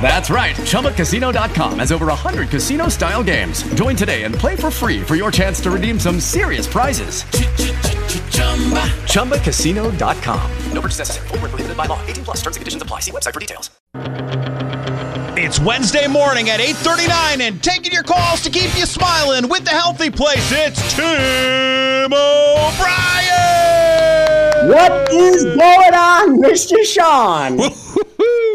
That's right. ChumbaCasino.com has over 100 casino style games. Join today and play for free for your chance to redeem some serious prizes. ChumbaCasino.com. No purchase necessary. Full prohibited by law. 18 plus terms and conditions apply. See website for details. It's Wednesday morning at 8.39 and taking your calls to keep you smiling with the healthy place. It's Tim O'Brien. What is going on, Mr. Sean?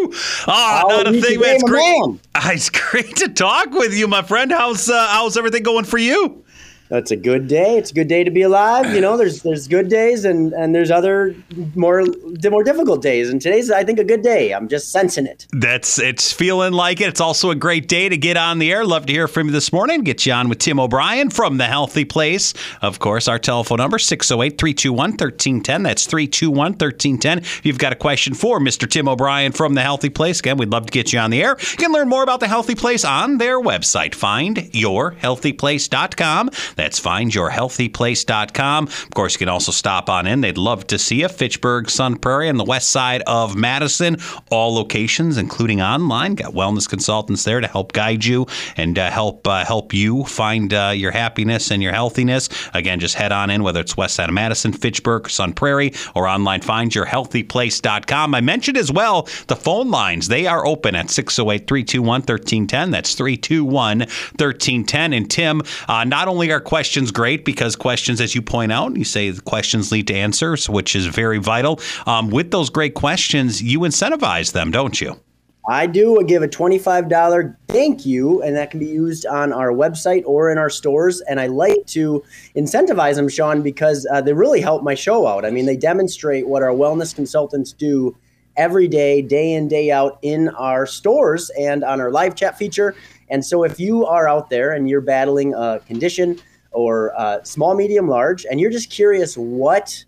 oh, not a thing, man. It's great. It's great to talk with you, my friend. How's uh, how's everything going for you? That's a good day. It's a good day to be alive. You know, there's there's good days and and there's other more more difficult days. And today's I think a good day. I'm just sensing it. That's it's feeling like it. It's also a great day to get on the air. Love to hear from you this morning. Get you on with Tim O'Brien from the Healthy Place. Of course, our telephone number 608-321-1310. That's 321-1310. If you've got a question for Mr. Tim O'Brien from the Healthy Place, again, we'd love to get you on the air. You can learn more about the Healthy Place on their website. Findyourhealthyplace.com. That's findyourhealthyplace.com. Of course, you can also stop on in. They'd love to see you. Fitchburg, Sun Prairie, and the west side of Madison. All locations, including online. Got wellness consultants there to help guide you and uh, help uh, help you find uh, your happiness and your healthiness. Again, just head on in, whether it's west side of Madison, Fitchburg, Sun Prairie, or online findyourhealthyplace.com. I mentioned as well the phone lines. They are open at 608 321 1310. That's 321 1310. And Tim, uh, not only are questions great because questions, as you point out, you say questions lead to answers, which is very vital. Um, with those great questions, you incentivize them, don't you? I do give a $25 thank you, and that can be used on our website or in our stores. And I like to incentivize them, Sean, because uh, they really help my show out. I mean, they demonstrate what our wellness consultants do every day, day in, day out in our stores and on our live chat feature. And so if you are out there and you're battling a condition or uh, small, medium, large, and you're just curious what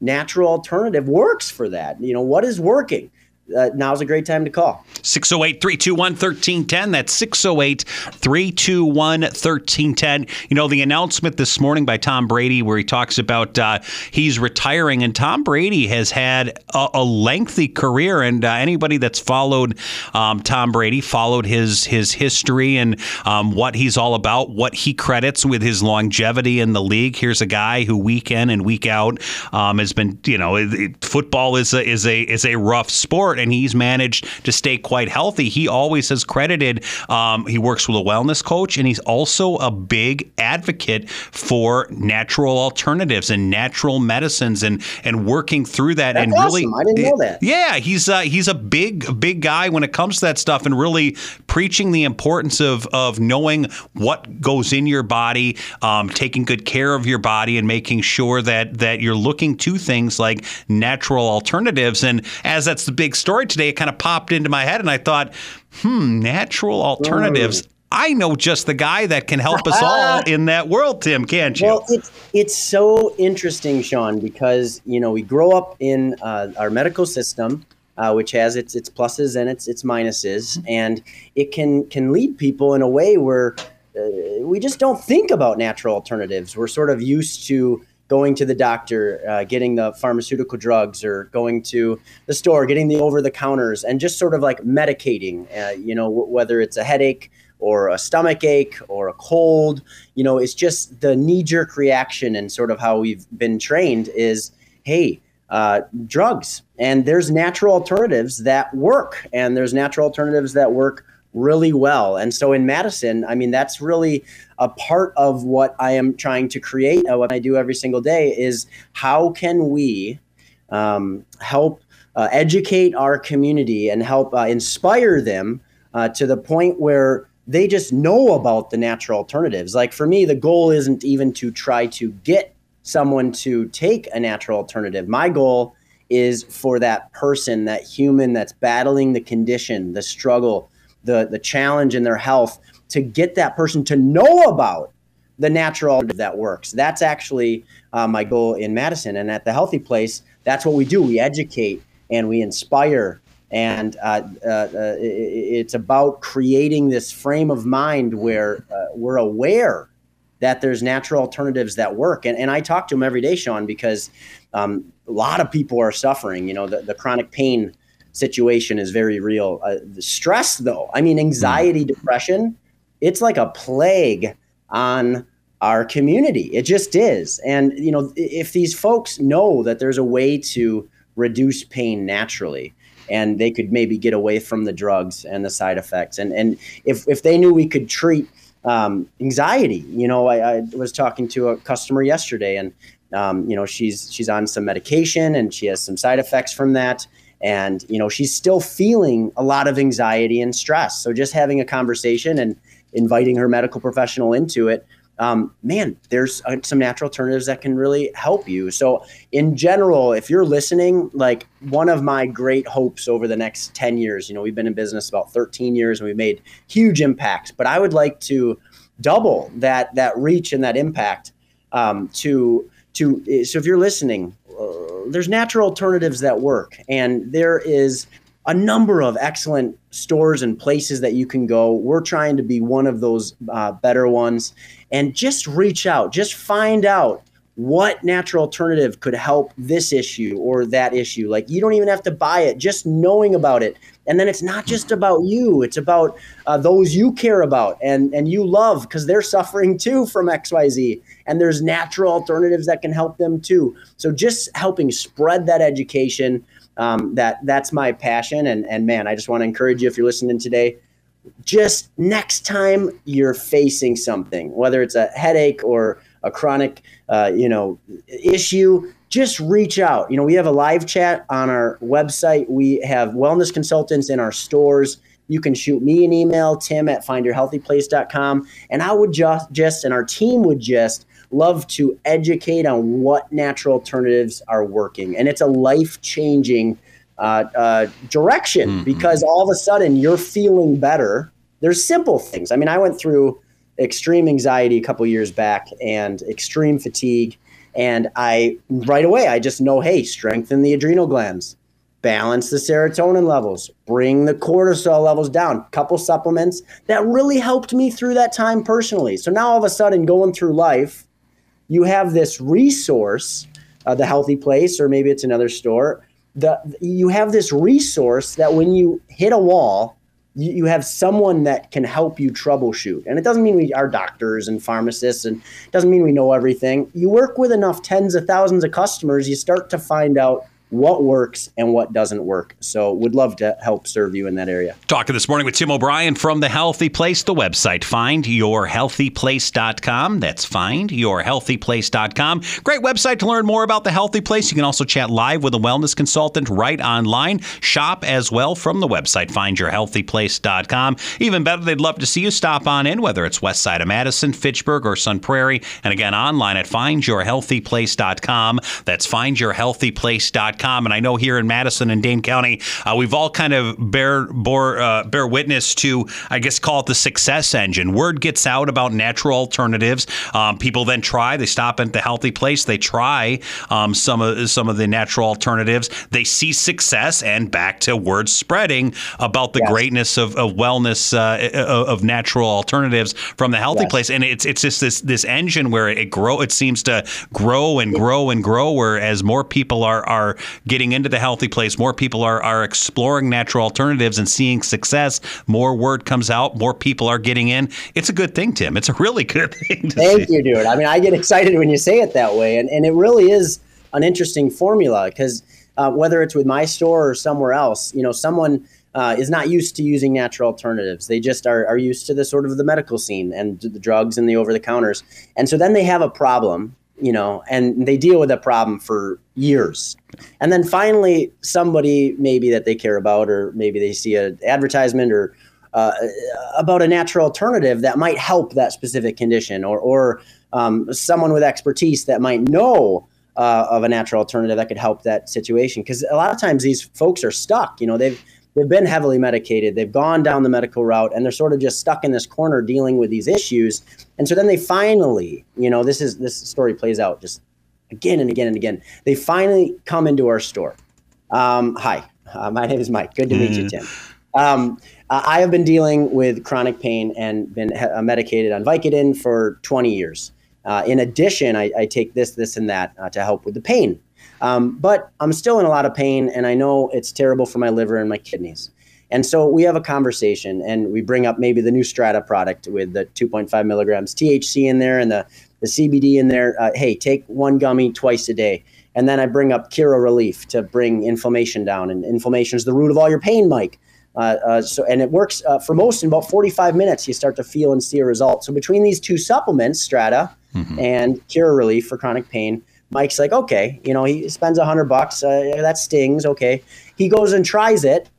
natural alternative works for that, you know, what is working? Uh, now's a great time to call. 608 321 1310. That's 608 321 1310. You know, the announcement this morning by Tom Brady, where he talks about uh, he's retiring, and Tom Brady has had a, a lengthy career. And uh, anybody that's followed um, Tom Brady, followed his, his history and um, what he's all about, what he credits with his longevity in the league. Here's a guy who week in and week out um, has been, you know, football is a, is a, is a rough sport and he's managed to stay quite healthy. He always has credited. Um, he works with a wellness coach, and he's also a big advocate for natural alternatives and natural medicines, and and working through that. That's and awesome. really, I didn't know that. Yeah, he's uh, he's a big big guy when it comes to that stuff, and really preaching the importance of of knowing what goes in your body, um, taking good care of your body, and making sure that that you're looking to things like natural alternatives. And as that's the big story today, it kind of popped into my head, and I thought, hmm, natural alternatives. I know just the guy that can help us all in that world, Tim, can't you? Well, it's, it's so interesting, Sean, because, you know, we grow up in uh, our medical system, uh, which has its, its pluses and its, its minuses, and it can, can lead people in a way where uh, we just don't think about natural alternatives. We're sort of used to going to the doctor, uh, getting the pharmaceutical drugs, or going to the store, getting the over the counters, and just sort of like medicating, uh, you know, w- whether it's a headache or a stomach ache or a cold, you know, it's just the knee jerk reaction and sort of how we've been trained is hey, uh, drugs. And there's natural alternatives that work, and there's natural alternatives that work really well. And so in Madison, I mean, that's really a part of what I am trying to create. Uh, what I do every single day is how can we um, help uh, educate our community and help uh, inspire them uh, to the point where they just know about the natural alternatives. Like for me, the goal isn't even to try to get someone to take a natural alternative. My goal is for that person, that human that's battling the condition, the struggle, the the challenge in their health to get that person to know about the natural that works. That's actually uh, my goal in Madison and at the Healthy Place. That's what we do. We educate and we inspire And uh, uh, uh it's about creating this frame of mind where uh, we're aware that there's natural alternatives that work. And, and I talk to them every day, Sean, because um, a lot of people are suffering. You know, the, the chronic pain situation is very real. Uh, the stress, though, I mean, anxiety, depression, it's like a plague on our community. It just is. And, you know, if these folks know that there's a way to reduce pain naturally, and they could maybe get away from the drugs and the side effects. And and if if they knew we could treat um, anxiety, you know, I, I, was talking to a customer yesterday, and um, you know, she's she's on some medication and she has some side effects from that. And you know, she's still feeling a lot of anxiety and stress. So just having a conversation and inviting her medical professional into it um, man, there's uh, some natural alternatives that can really help you. So, in general, if you're listening, like one of my great hopes over the next 10 years, you know, we've been in business about 13 years and we've made huge impacts, but I would like to double that that reach and that impact um, to to so if you're listening uh, there's natural alternatives that work and there is a number of excellent stores and places that you can go. We're trying to be one of those uh, better ones. And just reach out, just find out what natural alternative could help this issue or that issue. Like you don't even have to buy it, just knowing about it. And then it's not just about you, it's about uh, those you care about and, and you love because they're suffering too from XYZ. And there's natural alternatives that can help them too. So just helping spread that education um, that that's my passion. And and man, I just want to encourage you if you're listening today, just next time you're facing something, whether it's a headache or a chronic, uh, you know, issue, just reach out. You know, we have a live chat on our website. We have wellness consultants in our stores. You can shoot me an email, tim at findyourhealthyplace.com. And I would just, just, and our team would just love to educate on what natural alternatives are working. And it's a life changing uh, uh, direction mm-hmm. because all of a sudden you're feeling better. There's simple things. I mean, I went through extreme anxiety a couple years back and extreme fatigue. And I, right away, I just know, hey, strengthen the adrenal glands, balance the serotonin levels, bring the cortisol levels down. Couple supplements that really helped me through that time personally. So now all of a sudden, going through life, you have this resource, uh, the Healthy Place, or maybe it's another store. The you have this resource that when you hit a wall, you, you have someone that can help you troubleshoot. And it doesn't mean we are doctors and pharmacists, and doesn't mean we know everything. You work with enough tens of thousands of customers, you start to find out what works and what doesn't work. So, would love to help serve you in that area. Talking this morning with Tim O'Brien from The Healthy Place, the website, findyourhealthyplace.com. That's findyourhealthyplace.com. Great website to learn more about The Healthy Place. You can also chat live with a wellness consultant right online. Shop as well from the website, findyourhealthyplace.com. Even better, they'd love to see you stop on in, whether it's west side of Madison, Fitchburg, or Sun Prairie. And again, online at findyourhealthyplace.com. That's findyourhealthyplace.com. And I know here in Madison and Dane County, uh, we've all kind of bear bore, uh, bear witness to, I guess, call it the success engine. Word gets out about natural alternatives. Um, people then try. They stop at the healthy place. They try um, some of some of the natural alternatives. They see success, and back to word spreading about the yes. greatness of, of wellness uh, of natural alternatives from the healthy yes. place. And it's it's just this this engine where it grow. It seems to grow and grow and grow. Where as more people are are getting into the healthy place, more people are, are exploring natural alternatives and seeing success, more word comes out, more people are getting in. It's a good thing, Tim. It's a really good thing. Thank see. you, dude. I mean, I get excited when you say it that way. And, and it really is an interesting formula because uh, whether it's with my store or somewhere else, you know, someone uh, is not used to using natural alternatives. They just are, are used to the sort of the medical scene and the drugs and the over the counters. And so then they have a problem you know, and they deal with that problem for years. And then finally, somebody maybe that they care about, or maybe they see an advertisement or uh, about a natural alternative that might help that specific condition, or or um, someone with expertise that might know uh, of a natural alternative that could help that situation. Because a lot of times these folks are stuck. You know, they've they've been heavily medicated, they've gone down the medical route, and they're sort of just stuck in this corner dealing with these issues. And so then they finally, you know, this is this story plays out just again and again and again. They finally come into our store. Um, hi, Uh, my name is Mike. Good to meet you, Tim. Um, I have been dealing with chronic pain and been uh, medicated on Vicodin for 20 years. Uh, in addition, I, I, take this, this, and that uh, to help with the pain. Um, but I'm still in a lot of pain, and I know it's terrible for my liver and my kidneys. And so we have a conversation, and we bring up maybe the new Strata product with the 2.5 milligrams THC in there and the, the CBD in there. Uh, hey, take one gummy twice a day. And then I bring up Kira Relief to bring inflammation down. And inflammation is the root of all your pain, Mike. Uh, uh, so and it works uh, for most in about 45 minutes. You start to feel and see a result. So between these two supplements, Strata mm-hmm. and Kira Relief for chronic pain, Mike's like, okay, you know, he spends a hundred bucks. Uh, that stings. Okay, he goes and tries it,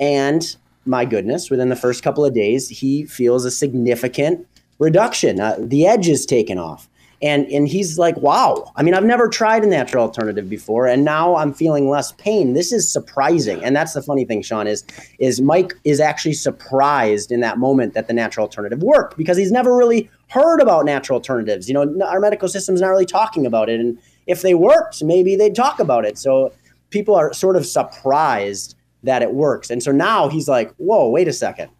and my goodness, within the first couple of days, he feels a significant reduction. Uh, the edge is taken off and and he's like wow i mean i've never tried a natural alternative before and now i'm feeling less pain this is surprising and that's the funny thing sean is is mike is actually surprised in that moment that the natural alternative worked because he's never really heard about natural alternatives you know our medical system's not really talking about it and if they worked maybe they'd talk about it. So people are sort of surprised that it works. And so now he's like whoa wait a second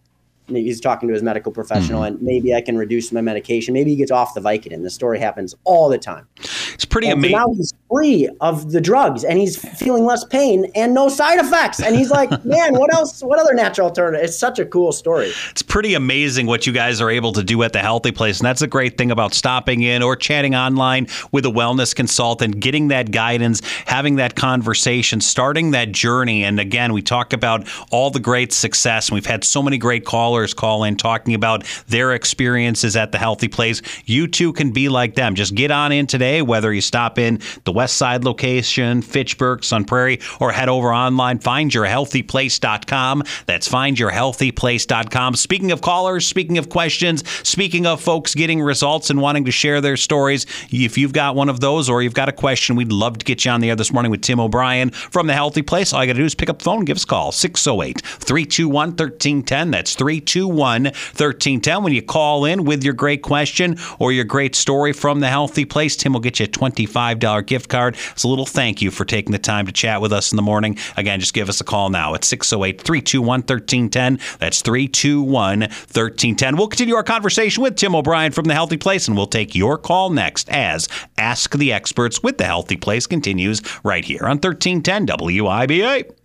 he's talking to his medical professional mm-hmm. and maybe I can reduce my medication. Maybe he gets off the Vicodin. The story happens all the time. It's pretty and amazing. now he's free of the drugs and he's feeling less pain and no side effects. And he's like, man, what else? What other natural alternative? It's such a cool story. It's pretty amazing what you guys are able to do at the Healthy Place. And that's a great thing about stopping in or chatting online with a wellness consultant, getting that guidance, having that conversation, starting that journey. And again, we talk about all the great success. And we've had so many great callers call in talking about their experiences at the Healthy Place. You too can be like them. Just get on in today, whether you stop in the West Side location, Fitchburg, Sun Prairie, or head over online, findyourhealthyplace.com. That's findyourhealthyplace.com. Speaking of callers, speaking of questions, speaking of folks getting results and wanting to share their stories, if you've got one of those or you've got a question, we'd love to get you on the air this morning with Tim O'Brien from The Healthy Place. All you got to do is pick up the phone give us a call 608 321 1310. That's 321 1310. When you call in with your great question or your great story from The Healthy Place, Tim will get you a $25 gift card. It's a little thank you for taking the time to chat with us in the morning. Again, just give us a call now at 608 321 1310. That's 321 1310. We'll continue our conversation with Tim O'Brien from The Healthy Place, and we'll take your call next as Ask the Experts with The Healthy Place continues right here on 1310 WIBA.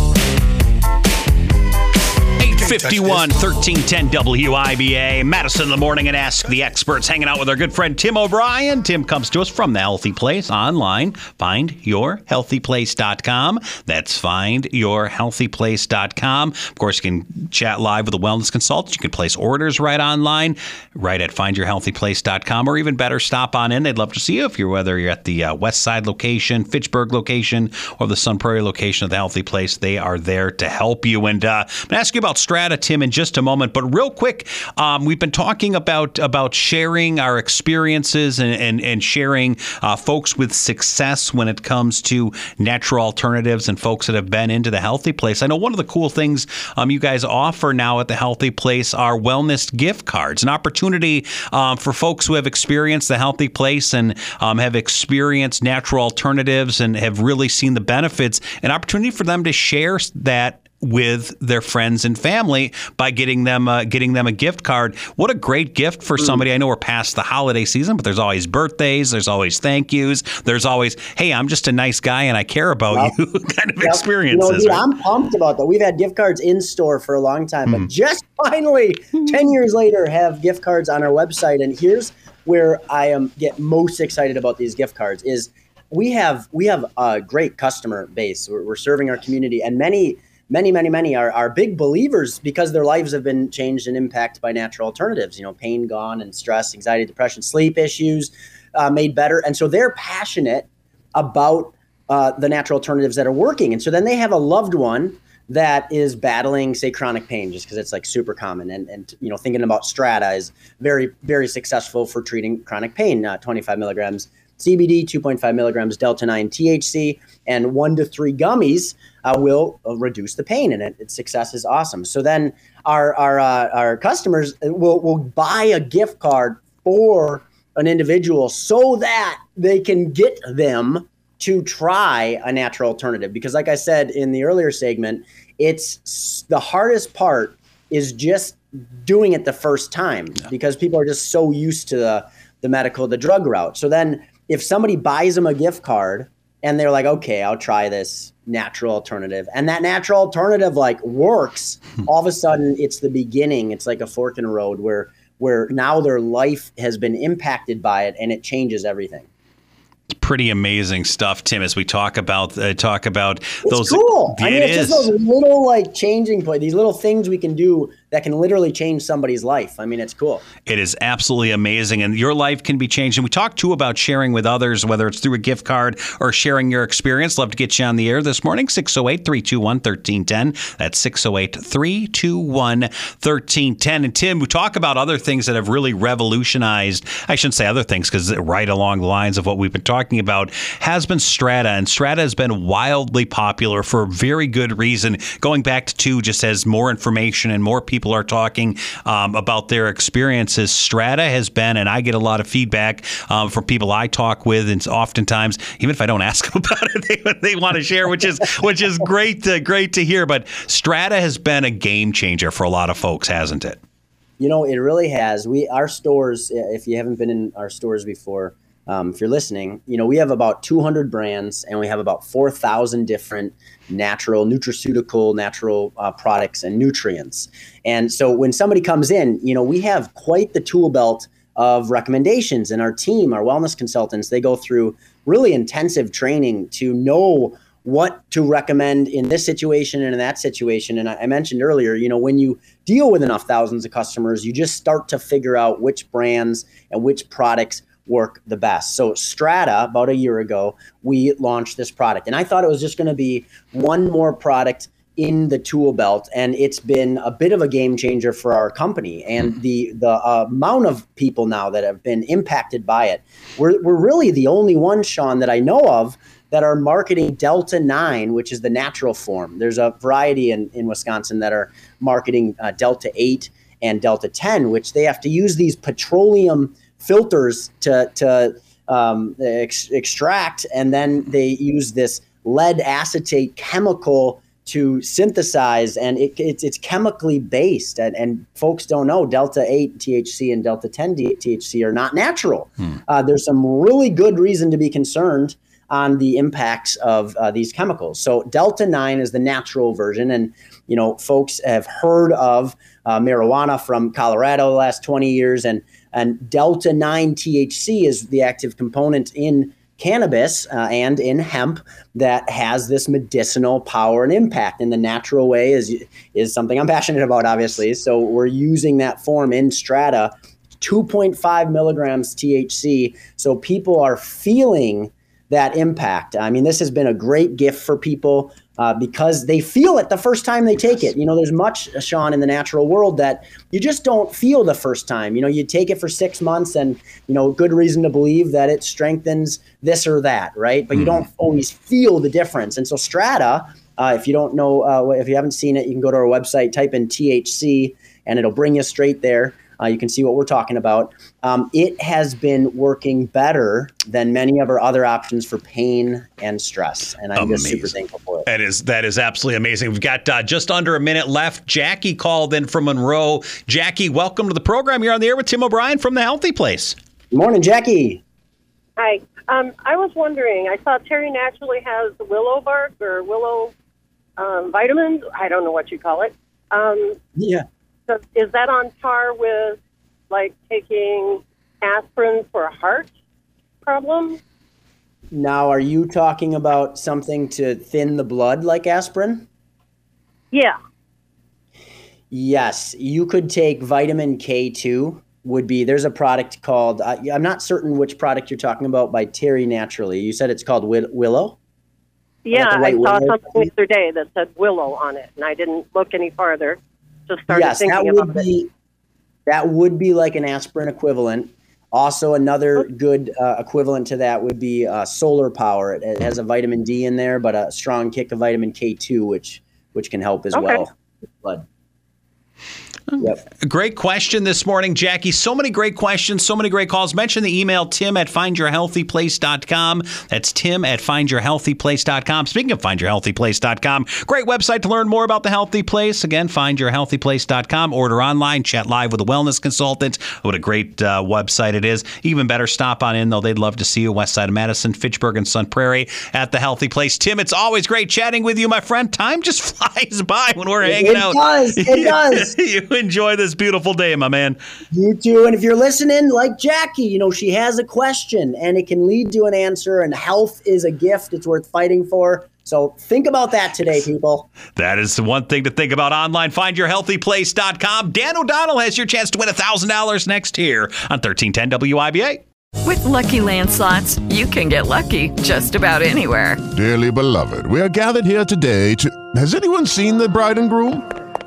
51 1310 WIBA. Madison in the morning and ask the experts. Hanging out with our good friend Tim O'Brien. Tim comes to us from the Healthy Place online. Findyourhealthyplace.com. That's findyourhealthyplace.com. Of course, you can chat live with a wellness consultant. You can place orders right online, right at findyourhealthyplace.com, or even better, stop on in. They'd love to see you if you're whether you're at the uh, West Side location, Fitchburg location, or the Sun Prairie location of the Healthy Place. They are there to help you. And uh, I'm going to ask you about strategy Strata, Tim, in just a moment. But real quick, um, we've been talking about about sharing our experiences and and, and sharing uh, folks with success when it comes to natural alternatives and folks that have been into the healthy place. I know one of the cool things um, you guys offer now at the healthy place are wellness gift cards, an opportunity um, for folks who have experienced the healthy place and um, have experienced natural alternatives and have really seen the benefits, an opportunity for them to share that with their friends and family by getting them uh, getting them a gift card. What a great gift for somebody. I know we're past the holiday season, but there's always birthdays, there's always thank yous, there's always hey, I'm just a nice guy and I care about yep. you kind of yep. experiences. You know, dude, right? I'm pumped about that. We've had gift cards in store for a long time, mm. but just finally 10 years later have gift cards on our website and here's where I am get most excited about these gift cards is we have we have a great customer base. We're, we're serving our community and many many, many, many are, are big believers because their lives have been changed and impacted by natural alternatives. You know, pain gone and stress, anxiety, depression, sleep issues uh, made better. And so they're passionate about uh, the natural alternatives that are working. And so then they have a loved one that is battling, say, chronic pain, just because it's like super common. And, and, you know, thinking about Strata is very, very successful for treating chronic pain, uh, 25 milligrams CBD, 2.5 milligrams Delta 9 THC, and one to three gummies uh, will uh, reduce the pain, and it, its success is awesome. So then our our uh, our customers will will buy a gift card for an individual so that they can get them to try a natural alternative. Because, like I said in the earlier segment, it's the hardest part is just doing it the first time because people are just so used to the, the medical, the drug route. So then if somebody buys them a gift card and they're like, okay, I'll try this natural alternative, and that natural alternative like works, all of a sudden it's the beginning. It's like a fork in the road where where now their life has been impacted by it and it changes everything It's pretty amazing stuff, Tim. As we talk about uh, talk about it's those, cool. I mean, it it's is. just those little like changing point, these little things we can do that can literally change somebody's life. I mean, it's cool. It is absolutely amazing, and your life can be changed. And we talk too about sharing with others, whether it's through a gift card or sharing your experience. Love to get you on the air this morning. 608 321 1310. That's 608 321 1310. And Tim, we talk about other things that have really revolutionized, I shouldn't say other things because right along the lines of what we've been talking about, has been Strata. And Strata has been wildly popular for a very good reason. Going back to two, just as more information and more people are talking um, about their experiences, Strata has been, and I get a lot of feedback um, from people I talk with, and oftentimes, even if I don't ask them about it, they, they want to share, which is which is great to, great to hear. But Strata has been a game changer for a lot of folks, hasn't it? You know, it really has. We our stores. If you haven't been in our stores before, um, if you're listening, you know, we have about 200 brands and we have about 4,000 different natural, nutraceutical, natural uh, products and nutrients. And so when somebody comes in, you know, we have quite the tool belt of recommendations and our team, our wellness consultants, they go through really intensive training to know what to recommend in this situation and in that situation. And I, I mentioned earlier, you know, when you deal with enough thousands of customers, you just start to figure out which brands and which products work the best. So Strata, about a year ago, we launched this product, and I thought it was just going to be one more product in the tool belt, and it's been a bit of a game changer for our company. And mm-hmm. the the uh, amount of people now that have been impacted by it, we're we're really the only one, Sean, that I know of that are marketing Delta 9, which is the natural form. There's a variety in, in Wisconsin that are marketing uh, Delta 8 and Delta 10, which they have to use these petroleum filters to to um, ex- extract, and then they use this lead acetate chemical to synthesize, and it, it's it's chemically based. And, and folks don't know delta eight THC and delta ten THC are not natural. Hmm. Uh, there's some really good reason to be concerned on the impacts of uh, these chemicals. So delta nine is the natural version, and you know folks have heard of uh, marijuana from Colorado the last 20 years, and and delta 9 THC is the active component in cannabis uh, and in hemp that has this medicinal power and impact. In the natural way is is something I'm passionate about obviously. So we're using that form in strata 2.5 milligrams THC so people are feeling that impact I mean this has been a great gift for people uh, because they feel it the first time they take it. You know, there's much, Sean, in the natural world that you just don't feel the first time. You know, you take it for six months and, you know, good reason to believe that it strengthens this or that, right? But you don't mm-hmm. always feel the difference. And so Strata, uh, if you don't know, uh, if you haven't seen it, you can go to our website, type in THC, and it'll bring you straight there. Uh, you can see what we're talking about. Um, it has been working better than many of our other options for pain and stress, and I'm amazing. just super thankful for it. That is that is absolutely amazing. We've got uh, just under a minute left. Jackie called in from Monroe. Jackie, welcome to the program. You're on the air with Tim O'Brien from the Healthy Place. Good morning, Jackie. Hi. Um, I was wondering. I saw Terry Naturally has willow bark or willow um, vitamins. I don't know what you call it. Um, yeah is that on par with like taking aspirin for a heart problem? Now, are you talking about something to thin the blood like aspirin? Yeah. Yes, you could take vitamin K2 would be there's a product called uh, I'm not certain which product you're talking about by Terry Naturally. You said it's called Willow? Yeah, I saw something the other day that said Willow on it and I didn't look any farther just started yes, thinking that would be, it. That would be like an aspirin equivalent. Also, another good uh, equivalent to that would be uh, solar power. It, it, has a vitamin D in there, but a strong kick of vitamin K2, which which can help as okay. well. Blood. Yep. Great question this morning, Jackie. So many great questions, so many great calls. Mention the email tim at findyourhealthyplace.com. That's tim at findyourhealthyplace.com. Speaking of findyourhealthyplace.com, great website to learn more about the Healthy Place. Again, findyourhealthyplace.com. Order online, chat live with a wellness consultant. What a great uh, website it is. Even better, stop on in, though. They'd love to see you west side of Madison, Fitchburg, and Sun Prairie at the Healthy Place. Tim, it's always great chatting with you, my friend. Time just flies by when we're hanging it out. It does. It does. You enjoy this beautiful day, my man. You too. And if you're listening, like Jackie, you know, she has a question and it can lead to an answer, and health is a gift. It's worth fighting for. So think about that today, people. That is the one thing to think about online. FindYourHealthyPlace.com. Dan O'Donnell has your chance to win $1,000 next year on 1310 WIBA. With Lucky Land slots, you can get lucky just about anywhere. Dearly beloved, we are gathered here today to. Has anyone seen the bride and groom?